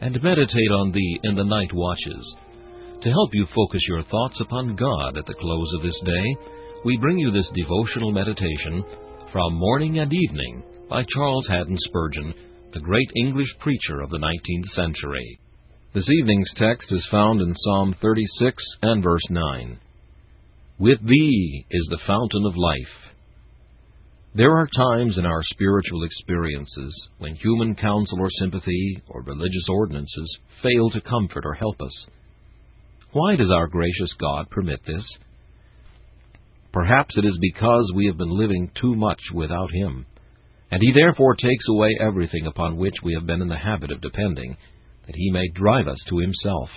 and meditate on thee in the night watches. To help you focus your thoughts upon God at the close of this day, we bring you this devotional meditation from Morning and Evening by Charles Haddon Spurgeon, the great English preacher of the 19th century. This evening's text is found in Psalm 36 and verse 9. With thee is the fountain of life. There are times in our spiritual experiences when human counsel or sympathy or religious ordinances fail to comfort or help us. Why does our gracious God permit this? Perhaps it is because we have been living too much without Him, and He therefore takes away everything upon which we have been in the habit of depending, that He may drive us to Himself.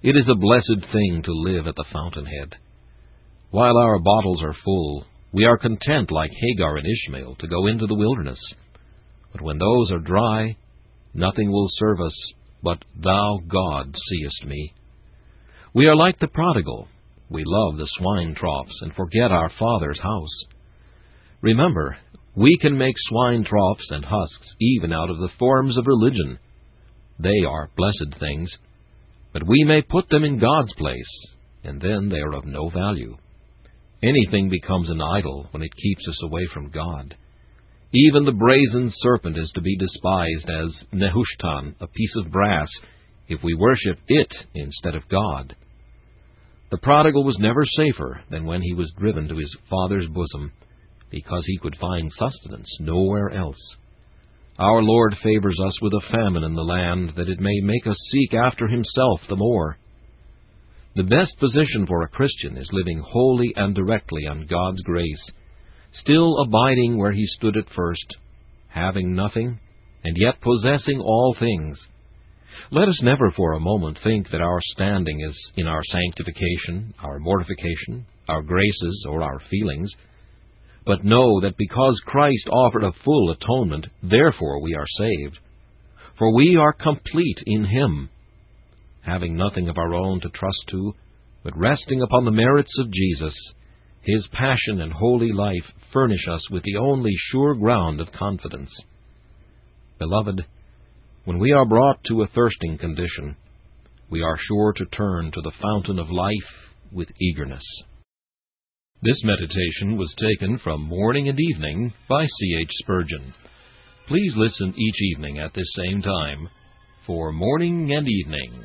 It is a blessed thing to live at the fountainhead. While our bottles are full, we are content, like Hagar and Ishmael, to go into the wilderness. But when those are dry, nothing will serve us but Thou, God, seest me. We are like the prodigal. We love the swine troughs and forget our Father's house. Remember, we can make swine troughs and husks even out of the forms of religion. They are blessed things. But we may put them in God's place, and then they are of no value. Anything becomes an idol when it keeps us away from God. Even the brazen serpent is to be despised as Nehushtan, a piece of brass, if we worship it instead of God. The prodigal was never safer than when he was driven to his father's bosom, because he could find sustenance nowhere else. Our Lord favors us with a famine in the land, that it may make us seek after himself the more. The best position for a Christian is living wholly and directly on God's grace, still abiding where he stood at first, having nothing, and yet possessing all things. Let us never for a moment think that our standing is in our sanctification, our mortification, our graces, or our feelings, but know that because Christ offered a full atonement, therefore we are saved. For we are complete in Him having nothing of our own to trust to, but resting upon the merits of Jesus, his passion and holy life furnish us with the only sure ground of confidence. Beloved, when we are brought to a thirsting condition, we are sure to turn to the fountain of life with eagerness. This meditation was taken from Morning and Evening by C. H. Spurgeon. Please listen each evening at this same time for Morning and Evening.